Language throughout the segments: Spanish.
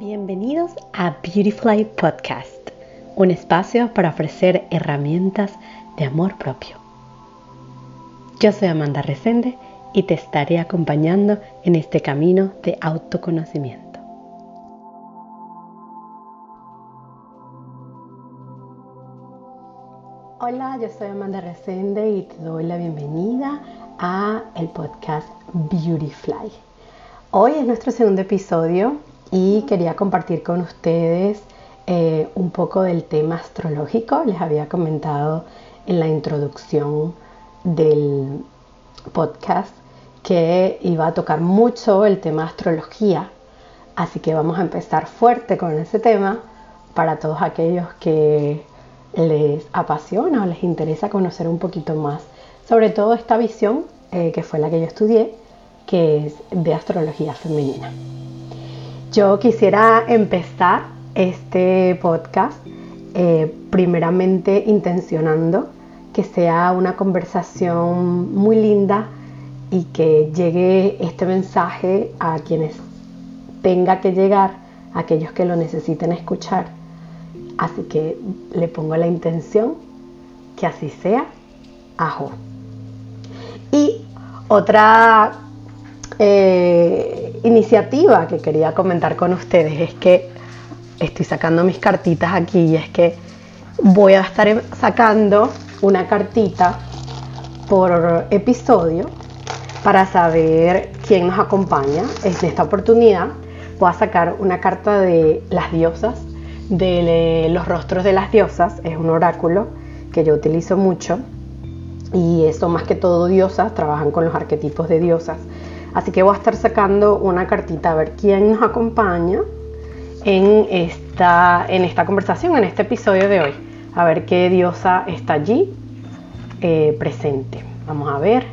Bienvenidos a Beautifly Podcast, un espacio para ofrecer herramientas de amor propio. Yo soy Amanda Resende y te estaré acompañando en este camino de autoconocimiento. Hola, yo soy Amanda Resende y te doy la bienvenida a el podcast Beautyfly. Hoy es nuestro segundo episodio y quería compartir con ustedes eh, un poco del tema astrológico. Les había comentado en la introducción del podcast que iba a tocar mucho el tema astrología, así que vamos a empezar fuerte con ese tema para todos aquellos que les apasiona o les interesa conocer un poquito más sobre todo esta visión eh, que fue la que yo estudié, que es de astrología femenina. Yo quisiera empezar este podcast eh, primeramente intencionando que sea una conversación muy linda y que llegue este mensaje a quienes tenga que llegar, a aquellos que lo necesiten escuchar. Así que le pongo la intención que así sea. Ajo. Y otra eh, iniciativa que quería comentar con ustedes es que estoy sacando mis cartitas aquí y es que voy a estar sacando una cartita por episodio para saber quién nos acompaña. En esta oportunidad voy a sacar una carta de las diosas, de los rostros de las diosas. Es un oráculo que yo utilizo mucho y eso más que todo diosas, trabajan con los arquetipos de diosas. Así que voy a estar sacando una cartita a ver quién nos acompaña en esta, en esta conversación, en este episodio de hoy. A ver qué diosa está allí eh, presente. Vamos a ver.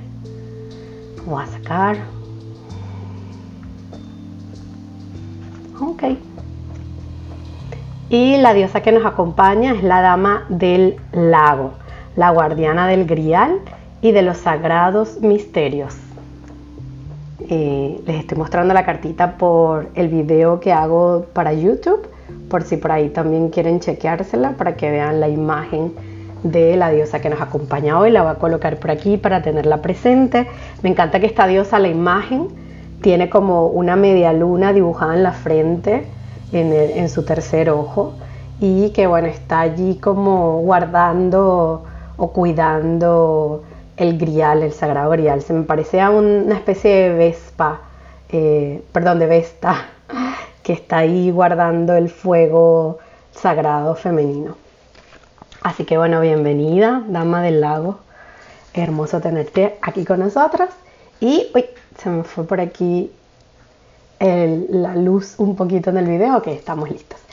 Voy a sacar. Ok. Y la diosa que nos acompaña es la dama del lago, la guardiana del grial y de los sagrados misterios. Eh, les estoy mostrando la cartita por el video que hago para YouTube, por si por ahí también quieren chequeársela para que vean la imagen de la diosa que nos acompaña hoy. La voy a colocar por aquí para tenerla presente. Me encanta que esta diosa, la imagen, tiene como una media luna dibujada en la frente, en, en su tercer ojo, y que bueno, está allí como guardando o cuidando el grial, el sagrado grial. Se me parecía una especie de vespa, eh, perdón, de vesta, que está ahí guardando el fuego sagrado femenino. Así que bueno, bienvenida, dama del lago. Hermoso tenerte aquí con nosotras. Y, uy, se me fue por aquí la luz un poquito en el video. Ok, estamos listos.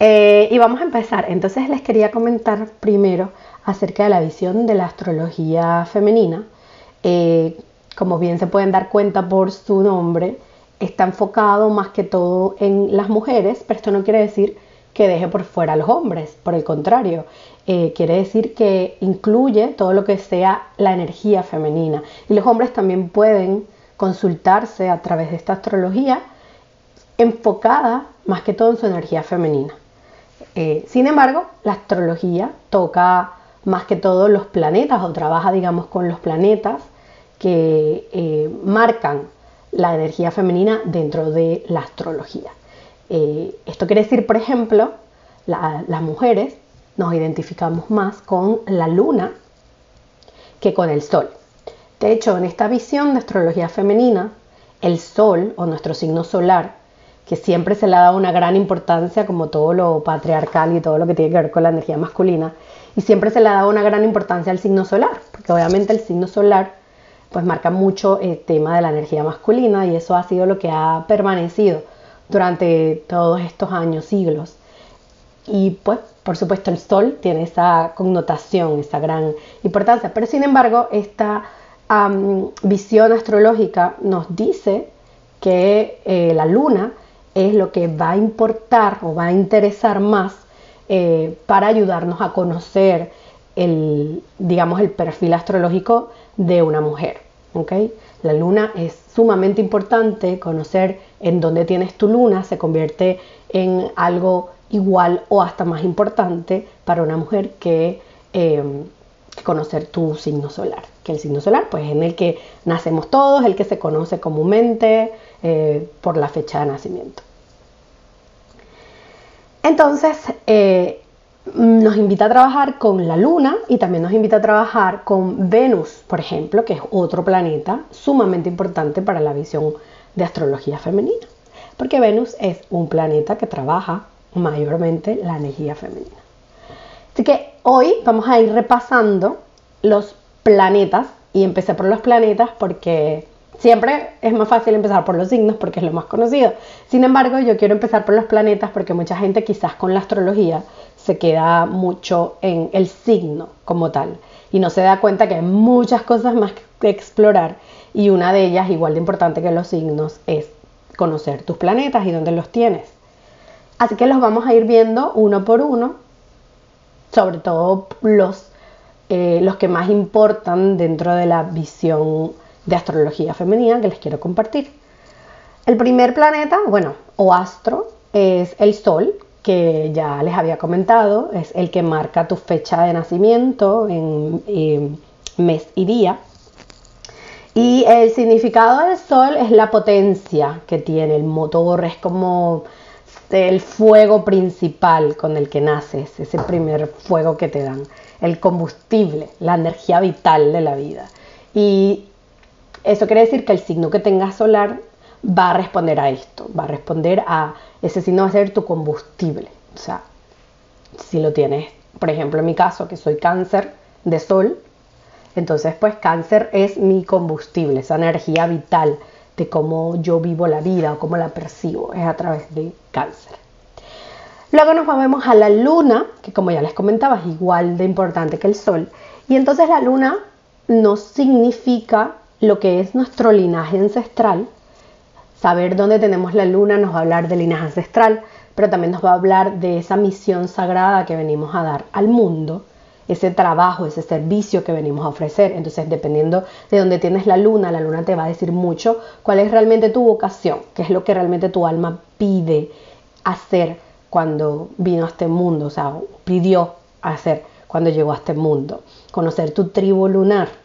Eh, y vamos a empezar. Entonces les quería comentar primero acerca de la visión de la astrología femenina. Eh, como bien se pueden dar cuenta por su nombre, está enfocado más que todo en las mujeres, pero esto no quiere decir que deje por fuera a los hombres, por el contrario, eh, quiere decir que incluye todo lo que sea la energía femenina. Y los hombres también pueden consultarse a través de esta astrología enfocada más que todo en su energía femenina. Eh, sin embargo, la astrología toca más que todo los planetas o trabaja, digamos, con los planetas que eh, marcan la energía femenina dentro de la astrología. Eh, esto quiere decir, por ejemplo, las mujeres nos identificamos más con la luna que con el sol. De hecho, en esta visión de astrología femenina, el sol o nuestro signo solar, que siempre se le ha dado una gran importancia como todo lo patriarcal y todo lo que tiene que ver con la energía masculina, y siempre se le ha dado una gran importancia al signo solar, porque obviamente el signo solar pues marca mucho el tema de la energía masculina y eso ha sido lo que ha permanecido durante todos estos años, siglos. Y pues por supuesto el sol tiene esa connotación, esa gran importancia, pero sin embargo esta visión astrológica nos dice que eh, la luna es lo que va a importar o va a interesar más eh, para ayudarnos a conocer el, digamos, el perfil astrológico de una mujer. La luna es sumamente importante, conocer en dónde tienes tu luna se convierte en algo igual o hasta más importante para una mujer que, em, conocer tu signo solar. Que el signo solar, pues en el que nacemos todos, el que se conoce comúnmente eh, por la fecha de nacimiento. Entonces, eh, nos invita a trabajar con la Luna y también nos invita a trabajar con Venus, por ejemplo, que es otro planeta sumamente importante para la visión de astrología femenina, porque Venus es un planeta que trabaja mayormente la energía femenina. Así que hoy vamos a ir repasando los planetas y empecé por los planetas porque siempre es más fácil empezar por los signos porque es lo más conocido. Sin embargo, yo quiero empezar por los planetas porque mucha gente quizás con la astrología se queda mucho en el signo como tal y no se da cuenta que hay muchas cosas más que explorar y una de ellas, igual de importante que los signos, es conocer tus planetas y dónde los tienes. Así que los vamos a ir viendo uno por uno, sobre todo los, eh, los que más importan dentro de la visión de astrología femenina que les quiero compartir. El primer planeta, bueno, o astro, es el Sol, que ya les había comentado, es el que marca tu fecha de nacimiento en, mes y día. Y el significado del sol es la potencia que tiene, el motor, es como el fuego principal con el que naces, ese primer fuego que te dan, el combustible, la energía vital de la vida. Y eso quiere decir que el signo que tengas solar va a responder a esto, va a responder a ese signo va a ser tu combustible. O sea, si lo tienes, por ejemplo, en mi caso, que soy cáncer de sol, entonces pues cáncer es mi combustible, esa energía vital de cómo yo vivo la vida o cómo la percibo, es a través de cáncer. Luego nos movemos a la luna, que como ya les comentaba es igual de importante que el sol. Y entonces la luna nos significa lo que es nuestro linaje ancestral, Saber dónde tenemos la luna nos va a hablar de linaje ancestral, pero también nos va a hablar de esa misión sagrada que venimos a dar al mundo, ese trabajo, ese servicio que venimos a ofrecer. Entonces, dependiendo de dónde tienes la luna, la luna te va a decir mucho cuál es realmente tu vocación, qué es lo que realmente tu alma pide hacer cuando vino a este mundo, o sea, pidió hacer cuando llegó a este mundo. Conocer tu tribu lunar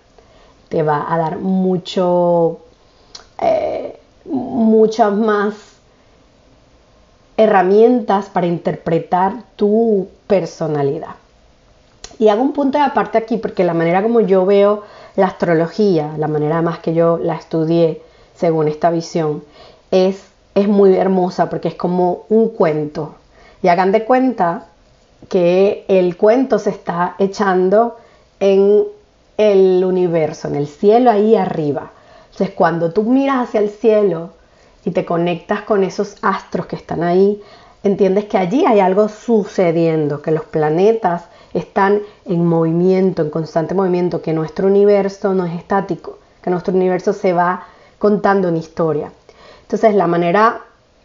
te va a dar mucho... Eh, muchas más herramientas para interpretar tu personalidad. Y hago un punto de aparte aquí porque la manera como yo veo la astrología, la manera más que yo la estudié según esta visión, es, es muy hermosa porque es como un cuento. Y hagan de cuenta que el cuento se está echando en el universo, en el cielo ahí arriba. Entonces, cuando tú miras hacia el cielo y te conectas con esos astros que están ahí, entiendes que allí hay algo sucediendo, que los planetas están en movimiento, en constante movimiento, que nuestro universo no es estático, que nuestro universo se va contando una historia. Entonces, la manera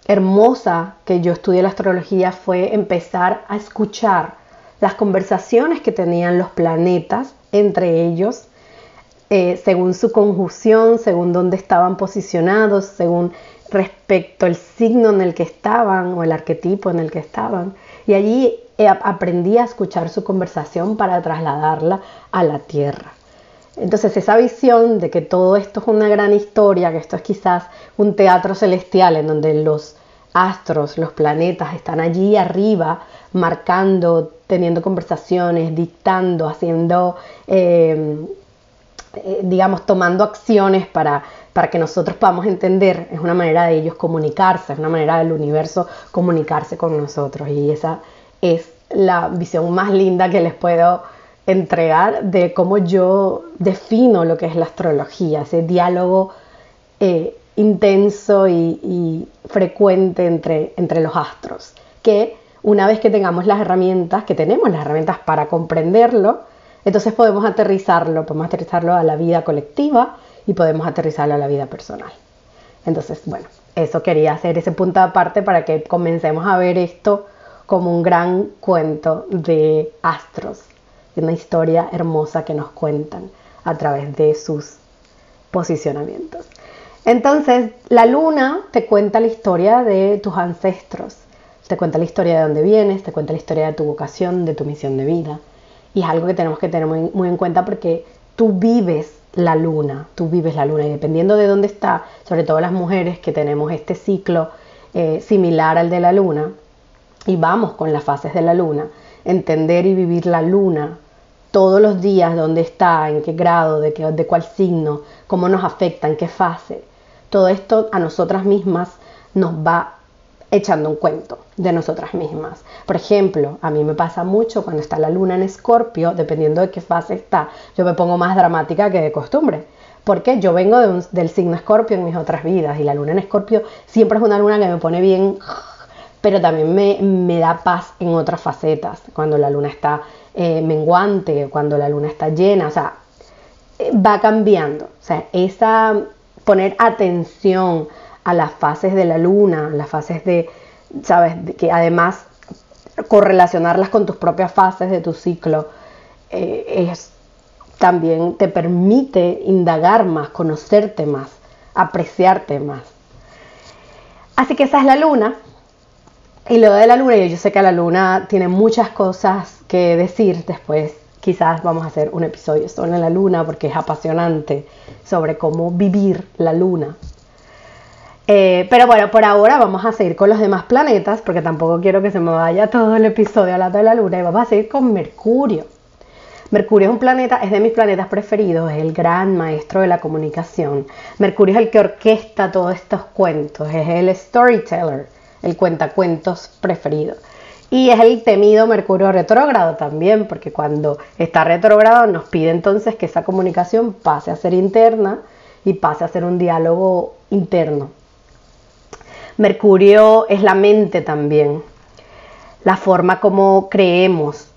hermosa que yo estudié la astrología fue empezar a escuchar las conversaciones que tenían los planetas entre ellos eh, según su conjunción, según dónde estaban posicionados, según respecto al signo en el que estaban o el arquetipo en el que estaban. Y allí eh, aprendí a escuchar su conversación para trasladarla a la tierra. Entonces esa visión de que todo esto es una gran historia, que esto es quizás un teatro celestial en donde los astros, los planetas están allí arriba, marcando, teniendo conversaciones, dictando, haciendo eh, eh, digamos, tomando acciones para, para que nosotros podamos entender, es una manera de ellos comunicarse, es una manera del universo comunicarse con nosotros. Y esa es la visión más linda que les puedo entregar de cómo yo defino lo que es la astrología, ese diálogo eh, intenso y, y, frecuente entre, entre los astros, que una vez que tengamos las herramientas, que tenemos las herramientas para comprenderlo, entonces podemos aterrizarlo, podemos aterrizarlo a la vida colectiva y podemos aterrizarlo a la vida personal. Entonces, bueno, eso quería hacer ese punto aparte para que comencemos a ver esto como un gran cuento de astros, una historia hermosa que nos cuentan a través de sus posicionamientos. Entonces, la luna te cuenta la historia de tus ancestros, te cuenta la historia de dónde vienes, te cuenta la historia de tu vocación, de tu misión de vida. Y es algo que tenemos que tener muy, en cuenta porque tú vives la luna, tú vives la luna y dependiendo de dónde está, sobre todo las mujeres que tenemos este ciclo eh, similar al de la luna, y vamos con las fases de la luna, entender y vivir la luna todos los días, dónde está, en qué grado, de, qué, de cuál signo, cómo nos afecta, en qué fase. Todo esto a nosotras mismas nos va echando un cuento de nosotras mismas. Por ejemplo, a mí me pasa mucho cuando está la luna en escorpio, dependiendo de qué fase está, yo me pongo más dramática que de costumbre. Porque yo vengo del signo escorpio en mis otras vidas y la luna en escorpio siempre es una luna que me pone bien, pero también me, da paz en otras facetas. Cuando la luna está eh, menguante, cuando la luna está llena, o sea, eh, va cambiando. O sea, esa poner atención a las fases de la luna, las fases de, sabes, que además correlacionarlas con tus propias fases de tu ciclo, eh, es, también te permite indagar más, conocerte más, apreciarte más. Así que esa es la luna. Y luego de la luna, yo sé que la luna tiene muchas cosas que decir después. Quizás vamos a hacer un episodio sobre la luna porque es apasionante sobre cómo vivir la luna. Eh, pero bueno, por ahora vamos a seguir con los demás planetas porque tampoco quiero que se me vaya todo el episodio hablando de la luna y vamos a seguir con Mercurio. Mercurio es un planeta, es de mis planetas preferidos, es el gran maestro de la comunicación. Mercurio es el que orquesta todos estos cuentos, es el storyteller, el cuentacuentos preferido. Y es el temido Mercurio retrógrado también, porque cuando está retrógrado nos pide entonces que esa comunicación pase a ser interna y pase a ser un diálogo interno. Mercurio es la mente también, la forma como creemos.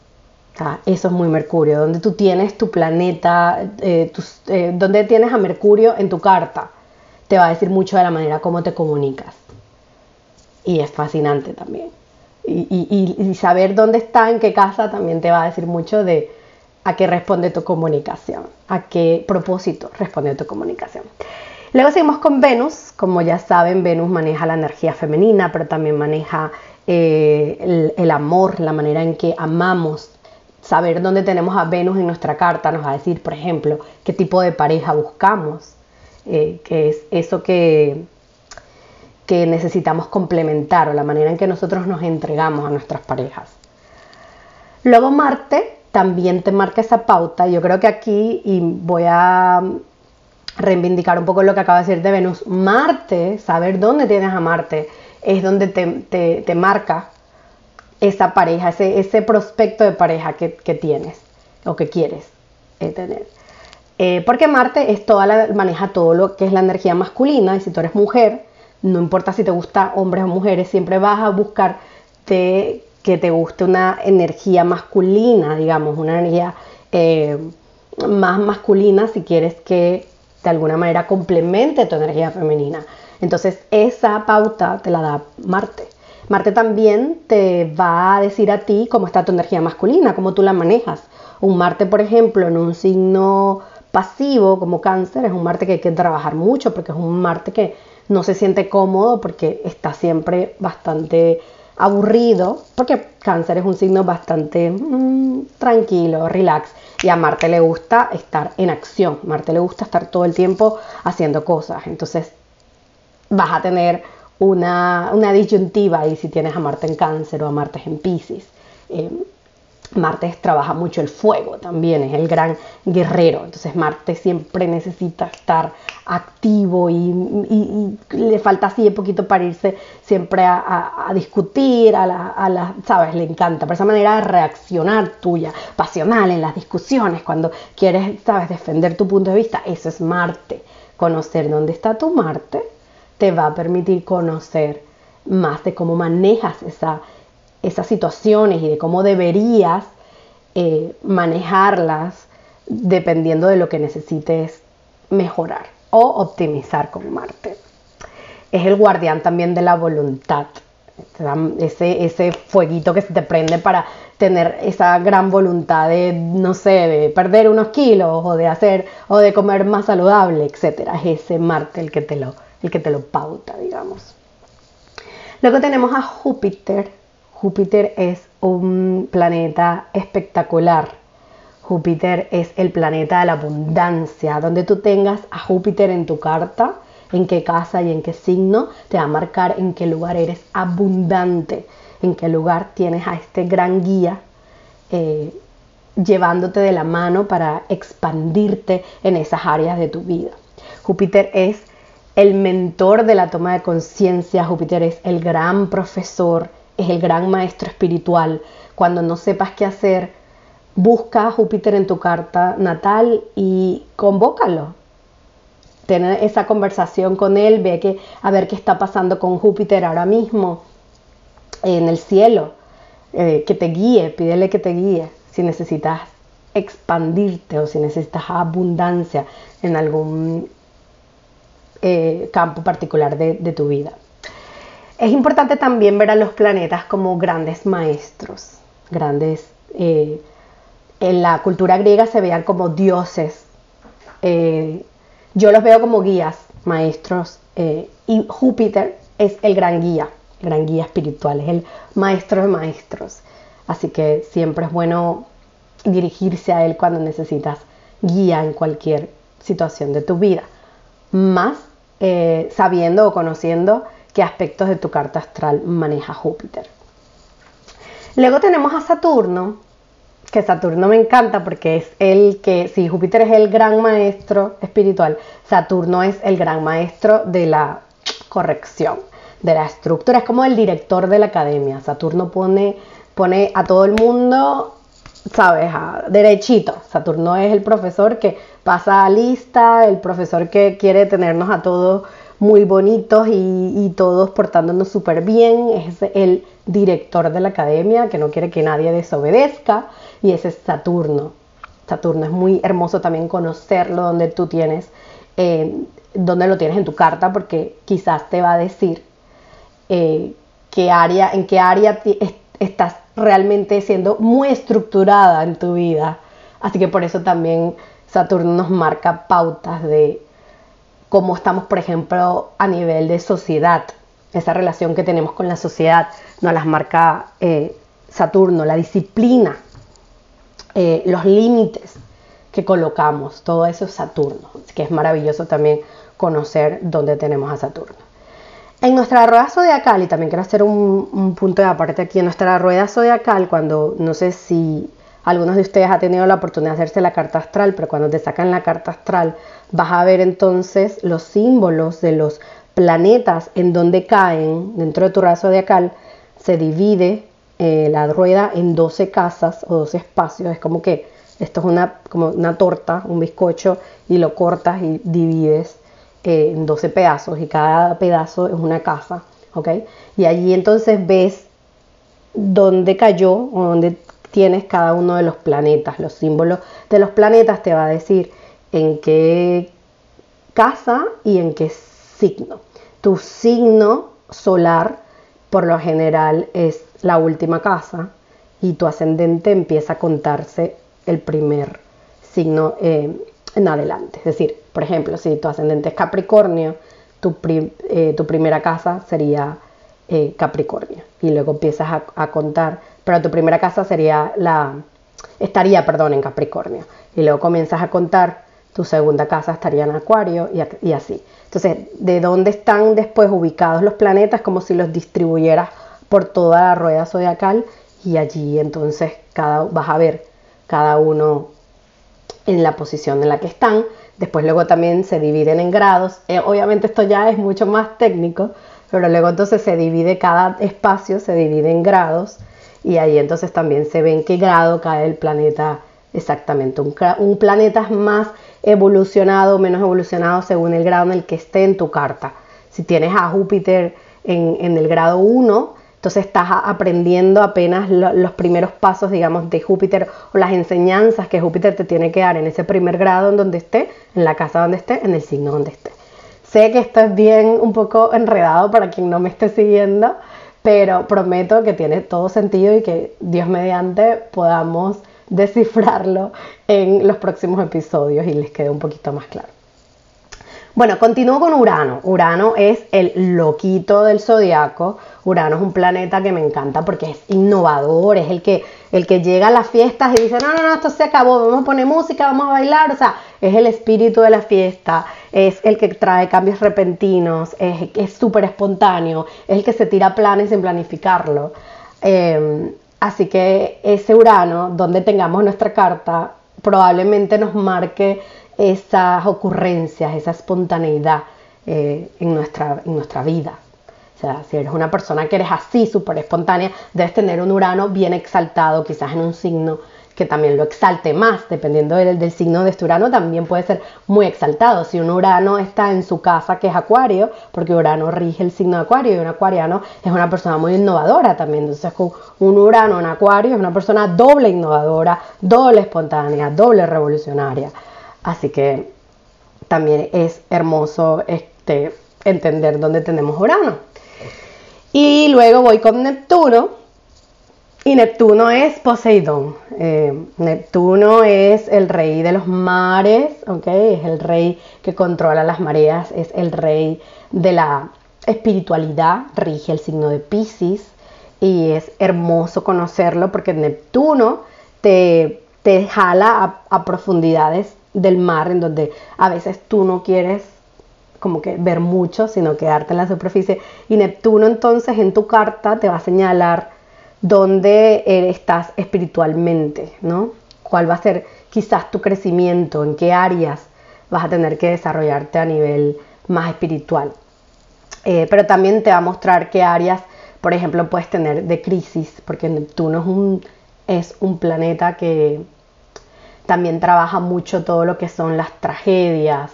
eso es muy Mercurio, donde tú tienes tu planeta, eh, eh, donde tienes a Mercurio en tu carta, te va a decir mucho de la manera como te comunicas. Y es fascinante también y, saber dónde está, en qué casa, también te va a decir mucho de a qué responde tu comunicación, a qué propósito responde tu comunicación. Luego seguimos con Venus. Como ya saben, Venus maneja la energía femenina, pero también maneja eh, el, amor, la manera en que amamos. Saber dónde tenemos a Venus en nuestra carta nos va a decir, por ejemplo, qué tipo de pareja buscamos, eh, que es eso que, que necesitamos complementar o la manera en que nosotros nos entregamos a nuestras parejas. Luego Marte también te marca esa pauta. Yo creo que aquí, y voy a reivindicar un poco lo que acaba de decir de Venus, Marte, saber dónde tienes a Marte, es donde te, marca esa pareja, ese, ese, prospecto de pareja que, tienes o que quieres eh, tener. Eh, porque Marte es toda maneja todo lo que es la energía masculina y si tú eres mujer, no importa si te gusta hombres o mujeres, siempre vas a buscar que te guste una energía masculina, digamos, una energía eh, más masculina si quieres que de alguna manera complemente tu energía femenina. Entonces esa pauta te la da Marte. Marte también te va a decir a ti cómo está tu energía masculina, cómo tú la manejas. Un Marte, por ejemplo, en un signo pasivo como cáncer, es un Marte que hay que trabajar mucho porque es un Marte que no se siente cómodo porque está siempre bastante aburrido, porque cáncer es un signo bastante mm, tranquilo, relax, y a Marte le gusta estar en acción, Marte le gusta estar todo el tiempo haciendo cosas, entonces vas a tener una, disyuntiva y si tienes a Marte en cáncer o a Marte en Pisces. Eh, Marte trabaja mucho el fuego también, es el gran guerrero. Entonces Marte siempre necesita estar activo y, le falta así un poquito para irse siempre a, discutir, a la, ¿sabes? Le encanta, por esa manera de reaccionar tuya, pasional en las discusiones, cuando quieres, ¿sabes? Defender tu punto de vista, eso es Marte. Conocer dónde está tu Marte te va a permitir conocer más de cómo manejas esa esas situaciones y de cómo deberías eh, manejarlas dependiendo de lo que necesites mejorar o optimizar con Marte. Es el guardián también de la voluntad. ese, ese fueguito que se te prende para tener esa gran voluntad de, no sé, de perder unos kilos o de hacer o de comer más saludable, etcétera. Es ese Marte el que te lo, el que te lo pauta, digamos. Luego tenemos a Júpiter. Júpiter es un planeta espectacular. Júpiter es el planeta de la abundancia. Donde tú tengas a Júpiter en tu carta, en qué casa y en qué signo, te va a marcar en qué lugar eres abundante, en qué lugar tienes a este gran guía eh, llevándote de la mano para expandirte en esas áreas de tu vida. Júpiter es el mentor de la toma de conciencia, Júpiter es el gran profesor, es el gran maestro espiritual. Cuando no sepas qué hacer, busca a Júpiter en tu carta natal y convócalo. Tener esa conversación con él, ve que, a ver qué está pasando con Júpiter ahora mismo en el cielo, eh, que te guíe, pídele que te guíe si necesitas expandirte o si necesitas abundancia en algún eh, campo particular de, tu vida. Es importante también ver a los planetas como grandes maestros, grandes... Eh, en la cultura griega se veían como dioses. yo los veo como guías, maestros, y Júpiter es el gran guía gran guía espiritual, es el maestro de maestros. Así que siempre es bueno dirigirse a él cuando necesitas guía en cualquier situación de tu vida. Más eh, sabiendo o conociendo qué aspectos de tu carta astral maneja Júpiter. Luego tenemos a Saturno, que Saturno me encanta porque es el que, si Júpiter es el gran maestro espiritual, Saturno es el gran maestro de la corrección de la estructura, es como el director de la academia. Saturno pone, pone a todo el mundo, sabes, derechito. Saturno es el profesor que pasa a lista, el profesor que quiere tenernos a todos muy bonitos y, todos portándonos súper bien, es el director de la academia que no quiere que nadie desobedezca y ese es Saturno. Saturno es muy hermoso también conocerlo donde tú tienes, eh, donde lo tienes en tu carta porque quizás te va a decir eh, qué área, en qué área estás realmente siendo muy estructurada en tu vida. Así que por eso también Saturno nos marca pautas de cómo estamos, por ejemplo, a nivel de sociedad. Esa relación que tenemos con la sociedad nos las marca eh, Saturno, la disciplina, eh, los límites que colocamos, todo eso es Saturno. Así que es maravilloso también conocer dónde tenemos a Saturno. En nuestra rueda zodiacal, y también quiero hacer un, punto de aparte aquí, en nuestra rueda zodiacal, cuando no sé si algunos de ustedes han tenido la oportunidad de hacerse la carta astral, pero cuando te sacan la carta astral vas a ver entonces los símbolos de los planetas en donde caen dentro de tu rueda zodiacal, se divide eh, la rueda en 12 casas o 12 espacios, es como que esto es una, como una torta, un bizcocho, y lo cortas y divides en 12 pedazos y cada pedazo es una casa, ¿ok? Y allí entonces ves dónde cayó o dónde tienes cada uno de los planetas. Los símbolos de los planetas te va a decir en qué casa y en qué signo. Tu signo solar por lo general es la última casa y tu ascendente empieza a contarse el primer signo eh, en adelante. Es decir, por ejemplo, si tu ascendente es Capricornio, tu, eh, primera casa sería eh, Capricornio y luego empiezas a, contar, pero tu primera casa sería la, estaría, perdón, en Capricornio y luego comienzas a contar, tu segunda casa estaría en Acuario y, así. Entonces, ¿de dónde están después ubicados los planetas? Como si los distribuyeras por toda la rueda zodiacal y allí entonces cada, vas a ver cada uno en la posición en la que están. Después luego también se dividen en grados. Eh, obviamente esto ya es mucho más técnico, pero luego entonces se divide cada espacio, se divide en grados y ahí entonces también se ve en qué grado cae el planeta exactamente. Un, planeta es más evolucionado o menos evolucionado según el grado en el que esté en tu carta. Si tienes a Júpiter en, en el grado 1, entonces estás aprendiendo apenas los primeros pasos, digamos, de Júpiter o las enseñanzas que Júpiter te tiene que dar en ese primer grado en donde esté, en la casa donde esté, en el signo donde esté. Sé que esto es bien un poco enredado para quien no me esté siguiendo, pero prometo que tiene todo sentido y que Dios mediante podamos descifrarlo en los próximos episodios y les quede un poquito más claro. Bueno, continúo con Urano. Urano es el loquito del zodiaco. Urano es un planeta que me encanta porque es innovador, es el que, el que llega a las fiestas y dice, no, no, no, esto se acabó, vamos a poner música, vamos a bailar. O sea, es el espíritu de la fiesta, es el que trae cambios repentinos, es súper espontáneo, es el que se tira planes sin planificarlo. Em, así que ese Urano, donde tengamos nuestra carta, probablemente nos marque esas ocurrencias, esa espontaneidad eh, en, nuestra, en nuestra vida. O sea, si eres una persona que eres así, súper espontánea, debes tener un Urano bien exaltado, quizás en un signo que también lo exalte más, dependiendo del, signo de este Urano, también puede ser muy exaltado. Si un Urano está en su casa, que es Acuario, porque Urano rige el signo de Acuario, y un Acuariano es una persona muy innovadora también. Entonces, con un Urano en Acuario es una persona doble innovadora, doble espontánea, doble revolucionaria. Así que también es hermoso este, entender dónde tenemos Urano. Y luego voy con Neptuno. Y Neptuno es Poseidón. Eh, Neptuno es el rey de los mares, es el rey que controla las mareas, es el rey de la espiritualidad, rige el signo de Pisces y es hermoso conocerlo porque Neptuno te, te jala a profundidades del mar, en donde a veces tú no quieres como que ver mucho, sino quedarte en la superficie. Y Neptuno entonces en tu carta te va a señalar dónde estás espiritualmente, ¿no? ¿Cuál va a ser quizás tu crecimiento? ¿En qué áreas vas a tener que desarrollarte a nivel más espiritual? Eh, pero también te va a mostrar qué áreas, por ejemplo, puedes tener de crisis, porque Neptuno es un, es un planeta que también trabaja mucho todo lo que son las tragedias,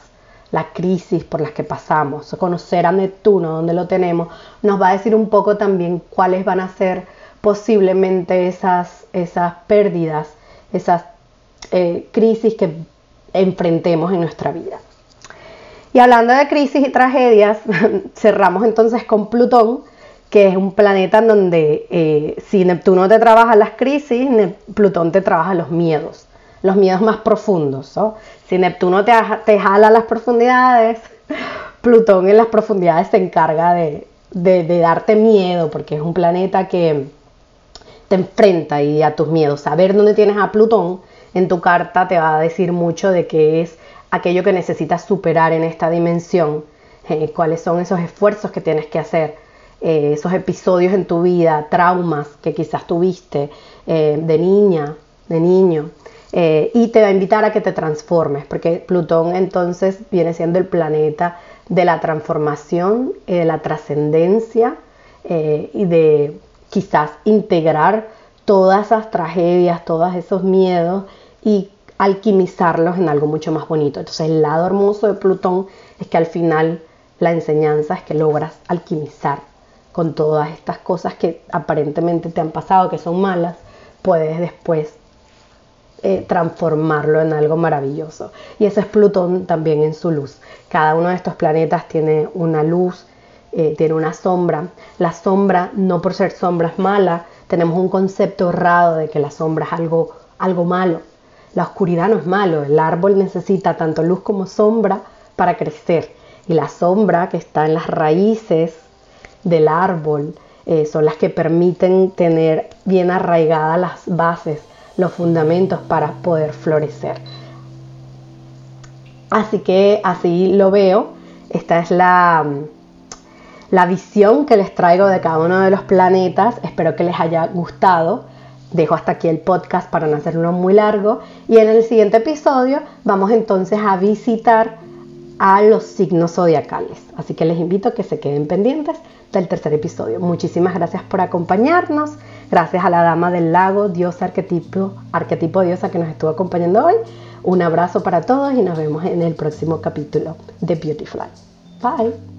la crisis por las que pasamos. Conocer a Neptuno, donde lo tenemos, nos va a decir un poco también cuáles van a ser posiblemente esas, esas pérdidas, esas eh, crisis que enfrentemos en nuestra vida. Y hablando de crisis y tragedias, cerramos entonces con Plutón, que es un planeta en donde eh, si Neptuno te trabaja las crisis, Plutón te trabaja los miedos los miedos más profundos. Si Neptuno te, te, jala a las profundidades, Plutón en las profundidades se encarga de, darte miedo, porque es un planeta que te enfrenta y a tus miedos. Saber dónde tienes a Plutón en tu carta te va a decir mucho de qué es aquello que necesitas superar en esta dimensión, eh, cuáles son esos esfuerzos que tienes que hacer, eh, esos episodios en tu vida, traumas que quizás tuviste eh, de niña, de niño, eh, y te va a invitar a que te transformes, porque Plutón entonces viene siendo el planeta de la transformación, eh, de la trascendencia eh, y de quizás integrar todas esas tragedias, todos esos miedos y alquimizarlos en algo mucho más bonito. Entonces el lado hermoso de Plutón es que al final la enseñanza es que logras alquimizar con todas estas cosas que aparentemente te han pasado, que son malas, puedes después eh, transformarlo en algo maravilloso. Y ese es Plutón también en su luz. Cada uno de estos planetas tiene una luz, eh, tiene una sombra. La sombra, no por ser sombras malas, tenemos un concepto errado de que la sombra es algo, algo malo. La oscuridad no es malo, el árbol necesita tanto luz como sombra para crecer. Y la sombra que está en las raíces del árbol eh, son las que permiten tener bien arraigadas las bases los fundamentos para poder florecer. Así que así lo veo. Esta es la, la visión que les traigo de cada uno de los planetas. Espero que les haya gustado. Dejo hasta aquí el podcast para no hacerlo muy largo. Y en el siguiente episodio vamos entonces a visitar a los signos zodiacales. Así que les invito a que se queden pendientes del tercer episodio. Muchísimas gracias por acompañarnos. Gracias a la Dama del Lago, diosa arquetipo, arquetipo diosa que nos estuvo acompañando hoy. Un abrazo para todos y nos vemos en el próximo capítulo de Beautifly. Bye.